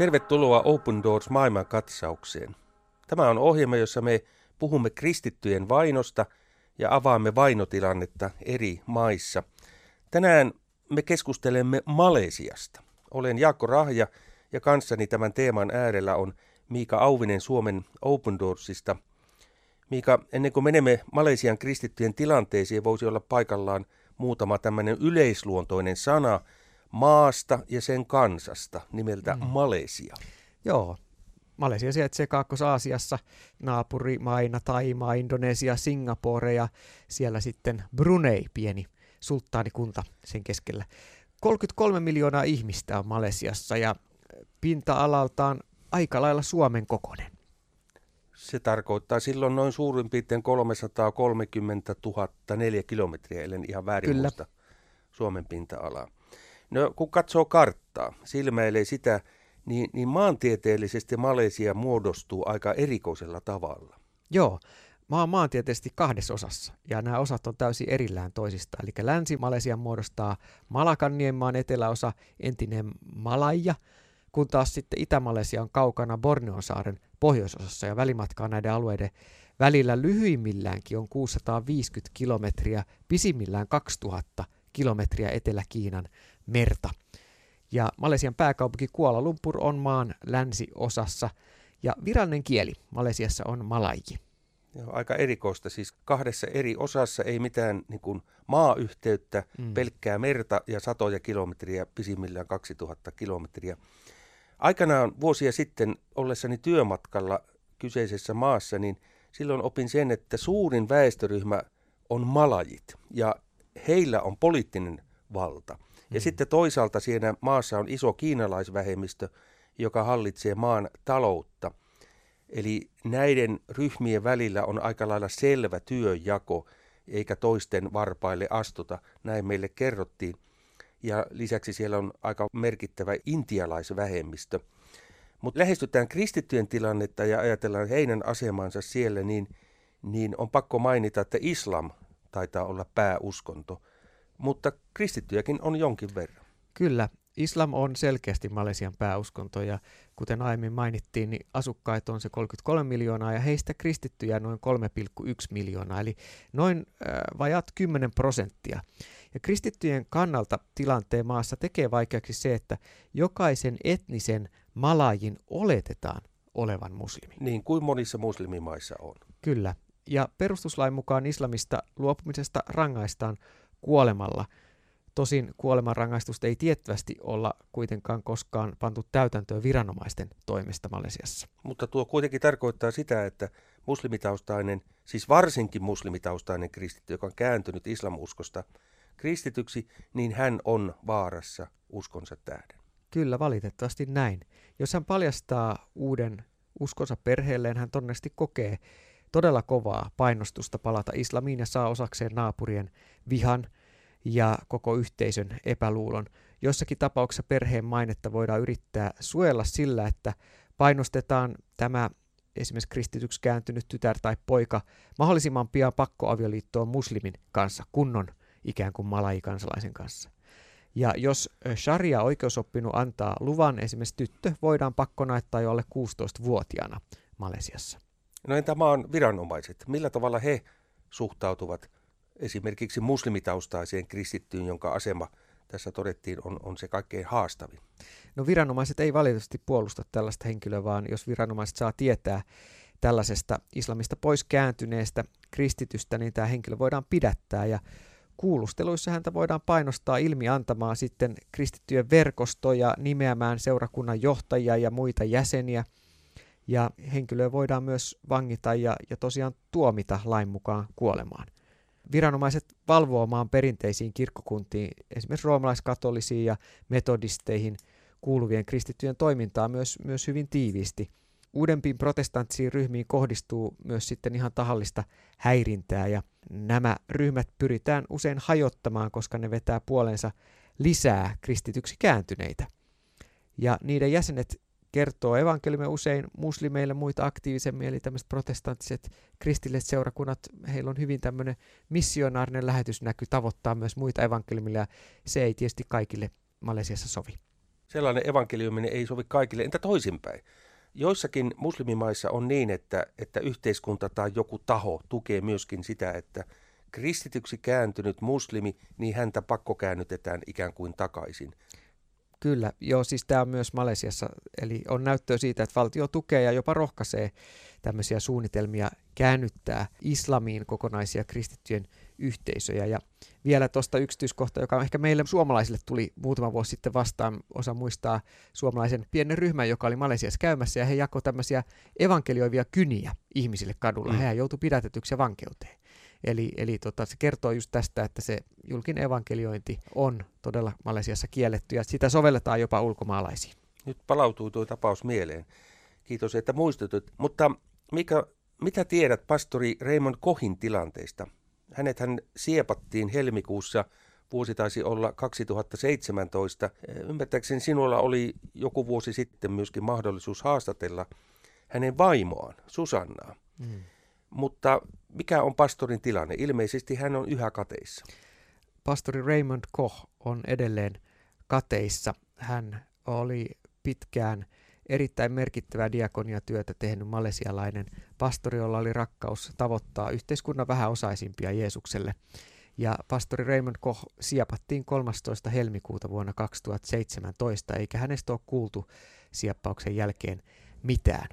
Tervetuloa Open Doors maailman katsaukseen. Tämä on ohjelma, jossa me puhumme kristittyjen vainosta ja avaamme vainotilannetta eri maissa. Tänään me keskustelemme Malesiasta. Olen Jaakko Rahja ja kanssani tämän teeman äärellä on Miika Auvinen Suomen Open Doorsista. Miika, ennen kuin menemme Malesian kristittyjen tilanteeseen, voisi olla paikallaan muutama tämmöinen yleisluontoinen sana maasta ja sen kansasta nimeltä mm. Malesia. Joo, Malesia sijaitsee Kaakkois-Aasiassa, naapurimaina, Taimaa, Indonesia, Singapore ja siellä sitten Brunei, pieni sulttaanikunta sen keskellä. 33 miljoonaa ihmistä on Malesiassa ja pinta-alaltaan aika lailla Suomen kokoinen. Se tarkoittaa silloin noin suurin piirtein 330 000 neljä kilometriä, ellen ihan väärin Kyllä. muista Suomen pinta-alaa. No kun katsoo karttaa, silmäilee sitä, niin, niin maantieteellisesti Malesia muodostuu aika erikoisella tavalla. Joo, maa on maantieteellisesti kahdessa osassa, ja nämä osat on täysin erillään toisistaan. Eli Länsi-Malesia muodostaa Malakannienmaan eteläosa, entinen Malaja, kun taas sitten Itä-Malesia on kaukana Borneon saaren pohjoisosassa, ja välimatkaa näiden alueiden välillä lyhyimmilläänkin on 650 kilometriä, pisimmillään 2000 kilometriä Etelä-Kiinan merta. Ja Malesian pääkaupunki Kuala Lumpur on maan länsiosassa ja virallinen kieli Malesiassa on malaji. Joo, aika erikoista. Siis kahdessa eri osassa ei mitään niin kuin maayhteyttä, mm. pelkkää merta ja satoja kilometriä, pisimmillään 2000 kilometriä. Aikanaan vuosia sitten ollessani työmatkalla kyseisessä maassa, niin silloin opin sen, että suurin väestöryhmä on malajit ja heillä on poliittinen valta. Ja mm. sitten toisaalta siinä maassa on iso kiinalaisvähemmistö, joka hallitsee maan taloutta. Eli näiden ryhmien välillä on aika lailla selvä työjako, eikä toisten varpaille astuta, näin meille kerrottiin. Ja lisäksi siellä on aika merkittävä intialaisvähemmistö. Mutta lähestytään kristittyjen tilannetta ja ajatellaan heidän asemansa siellä, niin, niin on pakko mainita, että islam taitaa olla pääuskonto – mutta kristittyjäkin on jonkin verran. Kyllä, islam on selkeästi Malesian pääuskonto ja kuten aiemmin mainittiin, niin asukkaita on se 33 miljoonaa ja heistä kristittyjä noin 3,1 miljoonaa, eli noin äh, vajat 10 prosenttia. Ja kristittyjen kannalta tilanteen maassa tekee vaikeaksi se, että jokaisen etnisen malajin oletetaan olevan muslimi. Niin kuin monissa muslimimaissa on. Kyllä. Ja perustuslain mukaan islamista luopumisesta rangaistaan kuolemalla. Tosin kuolemanrangaistusta ei tiettävästi olla kuitenkaan koskaan pantu täytäntöön viranomaisten toimesta Malesiassa. Mutta tuo kuitenkin tarkoittaa sitä, että muslimitaustainen, siis varsinkin muslimitaustainen kristitty, joka on kääntynyt islamuskosta kristityksi, niin hän on vaarassa uskonsa tähden. Kyllä, valitettavasti näin. Jos hän paljastaa uuden uskonsa perheelleen, hän todennäköisesti kokee todella kovaa painostusta palata islamiin ja saa osakseen naapurien vihan ja koko yhteisön epäluulon. Jossakin tapauksessa perheen mainetta voidaan yrittää suojella sillä, että painostetaan tämä esimerkiksi kristityksi kääntynyt tytär tai poika mahdollisimman pian pakkoavioliittoon muslimin kanssa, kunnon ikään kuin malai-kansalaisen kanssa. Ja jos sharia oikeusoppinu antaa luvan, esimerkiksi tyttö voidaan pakkonaittaa jo alle 16-vuotiaana Malesiassa. No entä maan viranomaiset? Millä tavalla he suhtautuvat esimerkiksi muslimitaustaiseen kristittyyn, jonka asema tässä todettiin on, on se kaikkein haastavin? No viranomaiset ei valitettavasti puolusta tällaista henkilöä, vaan jos viranomaiset saa tietää tällaisesta islamista pois kääntyneestä kristitystä, niin tämä henkilö voidaan pidättää ja kuulusteluissa häntä voidaan painostaa ilmi antamaan sitten kristittyjen verkostoja, nimeämään seurakunnan johtajia ja muita jäseniä – ja henkilöä voidaan myös vangita ja, ja tosiaan tuomita lain mukaan kuolemaan. Viranomaiset valvoamaan perinteisiin kirkkokuntiin, esimerkiksi roomalaiskatolisiin ja metodisteihin kuuluvien kristittyjen toimintaa myös, myös hyvin tiiviisti. Uudempiin protestanttisiin ryhmiin kohdistuu myös sitten ihan tahallista häirintää ja nämä ryhmät pyritään usein hajottamaan, koska ne vetää puolensa lisää kristityksi kääntyneitä. Ja niiden jäsenet kertoo evankeliumia usein muslimeille muita aktiivisemmin, eli tämmöiset protestanttiset kristilliset seurakunnat, heillä on hyvin tämmöinen missionaarinen lähetysnäky tavoittaa myös muita evankeliumilla, ja se ei tietysti kaikille Malesiassa sovi. sellainen evankeliuminen ei sovi kaikille. Entä toisinpäin? Joissakin muslimimaissa on niin, että, että yhteiskunta tai joku taho tukee myöskin sitä, että kristityksi kääntynyt muslimi, niin häntä pakkokäännytetään ikään kuin takaisin. Kyllä, joo, siis tämä on myös Malesiassa, eli on näyttöä siitä, että valtio tukee ja jopa rohkaisee tämmöisiä suunnitelmia käännyttää islamiin kokonaisia kristittyjen yhteisöjä. Ja vielä tuosta yksityiskohta, joka ehkä meille suomalaisille tuli muutama vuosi sitten vastaan, osa muistaa suomalaisen pienen ryhmän, joka oli Malesiassa käymässä, ja he jakoi tämmöisiä evankelioivia kyniä ihmisille kadulla. Mm. He joutui pidätetyksi ja vankeuteen. Eli, eli tota, se kertoo just tästä, että se julkinen evankeliointi on todella Malesiassa kielletty, ja sitä sovelletaan jopa ulkomaalaisiin. Nyt palautuu tuo tapaus mieleen. Kiitos, että muistutut. Mutta mikä, mitä tiedät pastori Raymond Kohin tilanteesta? Hänet hän siepattiin helmikuussa, vuosi taisi olla 2017. Ymmärtääkseni sinulla oli joku vuosi sitten myöskin mahdollisuus haastatella hänen vaimoaan, Susannaa. Mm. Mutta mikä on pastorin tilanne? Ilmeisesti hän on yhä kateissa. Pastori Raymond Koch on edelleen kateissa. Hän oli pitkään erittäin merkittävää diakoniatyötä tehnyt malesialainen pastori, jolla oli rakkaus tavoittaa yhteiskunnan vähäosaisimpia Jeesukselle. Ja pastori Raymond Koch siepattiin 13. helmikuuta vuonna 2017, eikä hänestä ole kuultu sieppauksen jälkeen mitään.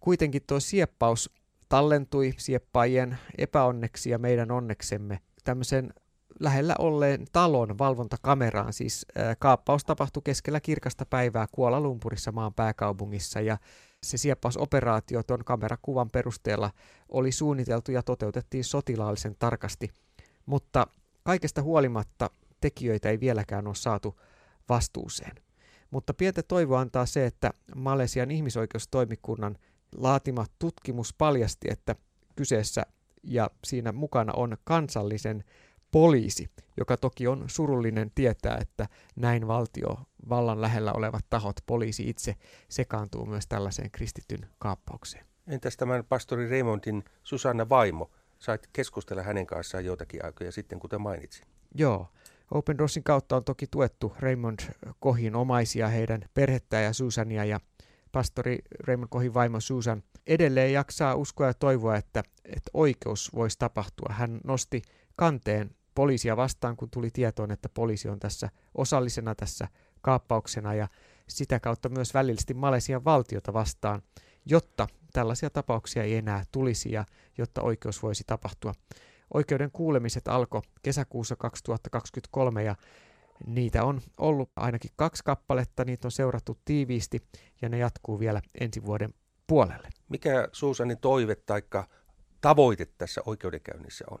Kuitenkin tuo sieppaus tallentui sieppaajien epäonneksi ja meidän onneksemme tämmöisen lähellä olleen talon valvontakameraan. Siis kaappaus tapahtui keskellä kirkasta päivää Kuola Lumpurissa maan pääkaupungissa ja se sieppausoperaatio tuon kamerakuvan perusteella oli suunniteltu ja toteutettiin sotilaallisen tarkasti, mutta kaikesta huolimatta tekijöitä ei vieläkään ole saatu vastuuseen. Mutta pientä toivoa antaa se, että Malesian ihmisoikeustoimikunnan laatima tutkimus paljasti, että kyseessä ja siinä mukana on kansallisen poliisi, joka toki on surullinen tietää, että näin valtio vallan lähellä olevat tahot, poliisi itse sekaantuu myös tällaiseen kristityn kaappaukseen. Entäs tämän pastori Raymondin Susanna vaimo? Sait keskustella hänen kanssaan joitakin aikoja sitten, kuten mainitsin. Joo. Open Doorsin kautta on toki tuettu Raymond Kohin omaisia, heidän perhettä ja Susania ja pastori Raymond Kohin vaimo Susan edelleen jaksaa uskoa ja toivoa, että, että oikeus voisi tapahtua. Hän nosti kanteen poliisia vastaan, kun tuli tietoon, että poliisi on tässä osallisena tässä kaappauksena ja sitä kautta myös välillisesti Malesian valtiota vastaan, jotta tällaisia tapauksia ei enää tulisi ja jotta oikeus voisi tapahtua. Oikeuden kuulemiset alkoi kesäkuussa 2023 ja niitä on ollut ainakin kaksi kappaletta, niitä on seurattu tiiviisti ja ne jatkuu vielä ensi vuoden puolelle. Mikä Suusanin toive tai tavoite tässä oikeudenkäynnissä on?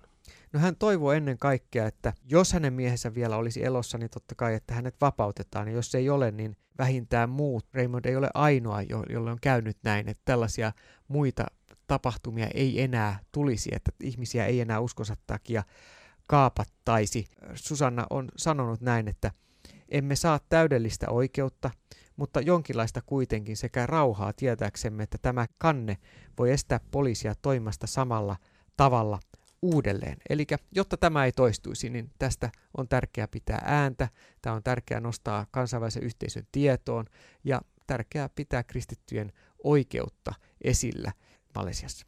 No hän toivoo ennen kaikkea, että jos hänen miehensä vielä olisi elossa, niin totta kai, että hänet vapautetaan. Ja jos ei ole, niin vähintään muut. Raymond ei ole ainoa, jolle on käynyt näin, että tällaisia muita tapahtumia ei enää tulisi, että ihmisiä ei enää uskonsa takia kaapattaisi. Susanna on sanonut näin, että emme saa täydellistä oikeutta, mutta jonkinlaista kuitenkin sekä rauhaa tietääksemme, että tämä kanne voi estää poliisia toimasta samalla tavalla uudelleen. Eli jotta tämä ei toistuisi, niin tästä on tärkeää pitää ääntä, tämä on tärkeää nostaa kansainvälisen yhteisön tietoon ja tärkeää pitää kristittyjen oikeutta esillä Malesiassa.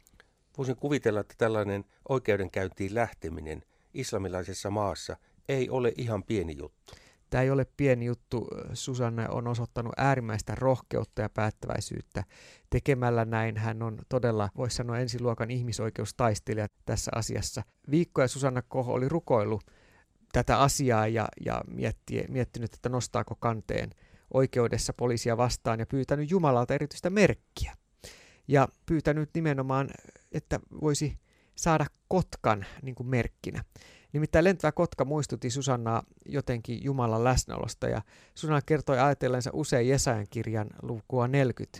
Voisin kuvitella, että tällainen oikeudenkäyntiin lähteminen islamilaisessa maassa ei ole ihan pieni juttu. Tämä ei ole pieni juttu. Susanne on osoittanut äärimmäistä rohkeutta ja päättäväisyyttä. Tekemällä näin hän on todella, voisi sanoa, ensiluokan ihmisoikeustaistelija tässä asiassa. Viikkoja Susanna Koho oli rukoillut tätä asiaa ja, ja mietti, miettinyt, että nostaako kanteen oikeudessa poliisia vastaan ja pyytänyt Jumalalta erityistä merkkiä. Ja pyytänyt nimenomaan, että voisi saada kotkan niin kuin merkkinä. Nimittäin lentävä kotka muistutti Susannaa jotenkin Jumalan läsnäolosta ja Susanna kertoi ajatellensa usein Jesajan kirjan lukua 40,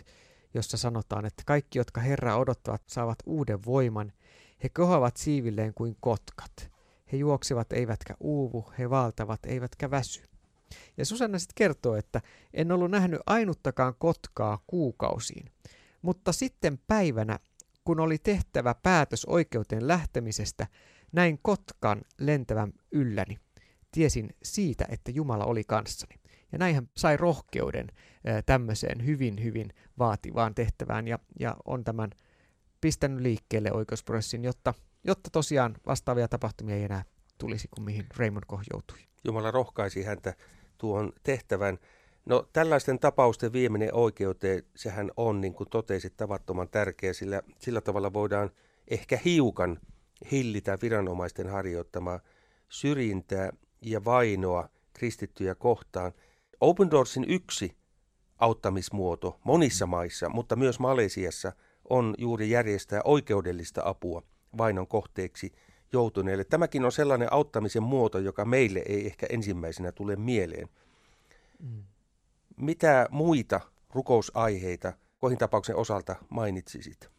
jossa sanotaan, että kaikki, jotka Herra odottavat, saavat uuden voiman. He kohoavat siivilleen kuin kotkat. He juoksevat eivätkä uuvu, he valtavat eivätkä väsy. Ja Susanna sitten kertoo, että en ollut nähnyt ainuttakaan kotkaa kuukausiin. Mutta sitten päivänä, kun oli tehtävä päätös oikeuteen lähtemisestä, näin kotkan lentävän ylläni. Tiesin siitä, että Jumala oli kanssani. Ja näin hän sai rohkeuden tämmöiseen hyvin, hyvin vaativaan tehtävään ja, ja on tämän pistänyt liikkeelle oikeusprosessin, jotta, jotta tosiaan vastaavia tapahtumia ei enää tulisi kuin mihin Raymond Koh joutui. Jumala rohkaisi häntä tuon tehtävän. No tällaisten tapausten vieminen oikeuteen, sehän on, niin kuin totesit, tavattoman tärkeä, sillä sillä tavalla voidaan ehkä hiukan hillitä viranomaisten harjoittamaa syrjintää ja vainoa kristittyjä kohtaan. Open Doorsin yksi auttamismuoto monissa maissa, mutta myös Malesiassa, on juuri järjestää oikeudellista apua vainon kohteeksi joutuneille. Tämäkin on sellainen auttamisen muoto, joka meille ei ehkä ensimmäisenä tule mieleen. Mm. Mitä muita rukousaiheita kohin tapauksen osalta mainitsisit?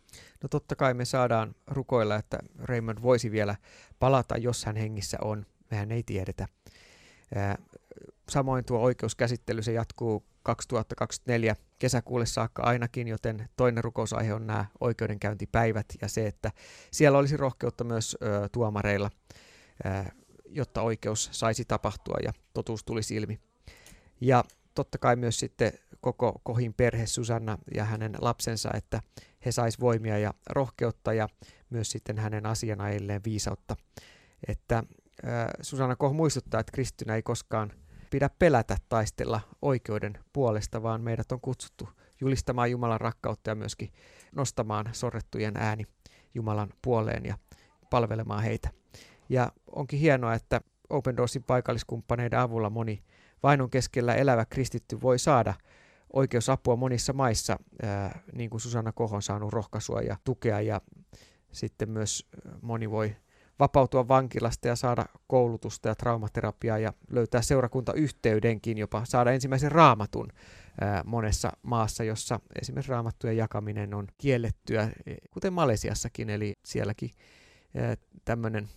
No totta kai me saadaan rukoilla, että Raymond voisi vielä palata, jos hän hengissä on. Mehän ei tiedetä. Samoin tuo oikeuskäsittely, se jatkuu 2024 kesäkuulle saakka ainakin, joten toinen rukousaihe on nämä oikeudenkäyntipäivät ja se, että siellä olisi rohkeutta myös ö, tuomareilla, ö, jotta oikeus saisi tapahtua ja totuus tulisi ilmi. Ja totta kai myös sitten koko Kohin perhe, Susanna ja hänen lapsensa, että he sais voimia ja rohkeutta ja myös sitten hänen asianajilleen viisautta. Että äh, Susanna Koh muistuttaa, että kristynä ei koskaan pidä pelätä taistella oikeuden puolesta, vaan meidät on kutsuttu julistamaan Jumalan rakkautta ja myöskin nostamaan sorrettujen ääni Jumalan puoleen ja palvelemaan heitä. Ja onkin hienoa, että Open Doorsin paikalliskumppaneiden avulla moni vainon keskellä elävä kristitty voi saada oikeusapua monissa maissa, ää, niin kuin Susanna Koho on saanut rohkaisua ja tukea, ja sitten myös moni voi vapautua vankilasta ja saada koulutusta ja traumaterapiaa ja löytää seurakuntayhteydenkin, jopa saada ensimmäisen raamatun monessa maassa, jossa esimerkiksi raamattujen jakaminen on kiellettyä, e, kuten Malesiassakin, eli sielläkin tämmöinen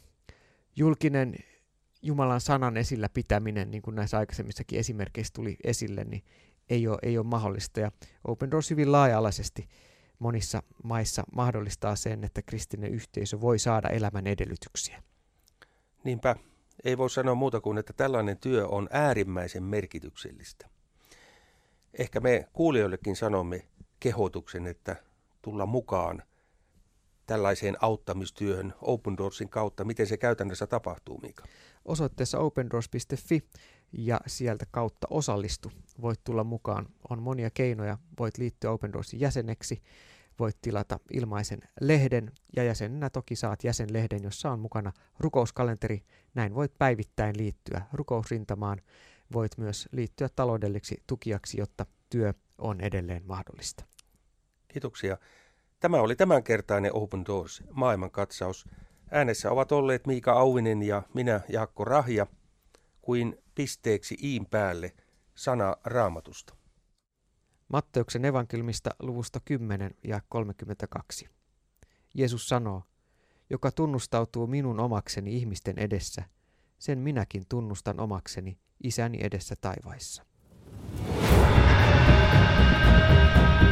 julkinen Jumalan sanan esillä pitäminen, niin kuin näissä aikaisemmissakin esimerkkeissä tuli esille, niin ei ole, ei ole mahdollista. Ja Open Doors hyvin laaja-alaisesti monissa maissa mahdollistaa sen, että kristillinen yhteisö voi saada elämän edellytyksiä. Niinpä, ei voi sanoa muuta kuin, että tällainen työ on äärimmäisen merkityksellistä. Ehkä me kuulijoillekin sanomme kehotuksen, että tulla mukaan tällaiseen auttamistyöhön Open Doorsin kautta. Miten se käytännössä tapahtuu, Mika? Osoitteessa opendoors.fi ja sieltä kautta osallistu. Voit tulla mukaan. On monia keinoja. Voit liittyä Open Doorsin jäseneksi. Voit tilata ilmaisen lehden ja jäsenenä toki saat jäsenlehden, jossa on mukana rukouskalenteri. Näin voit päivittäin liittyä rukousrintamaan. Voit myös liittyä taloudelliseksi tukijaksi, jotta työ on edelleen mahdollista. Kiitoksia. Tämä oli tämänkertainen Open Doors maailmankatsaus. Äänessä ovat olleet Miika Auvinen ja minä Jaakko Rahja, kuin pisteeksi iin päälle sana raamatusta. Matteuksen evankelmista luvusta 10 ja 32. Jeesus sanoo, joka tunnustautuu minun omakseni ihmisten edessä, sen minäkin tunnustan omakseni isäni edessä taivaissa. Thank you.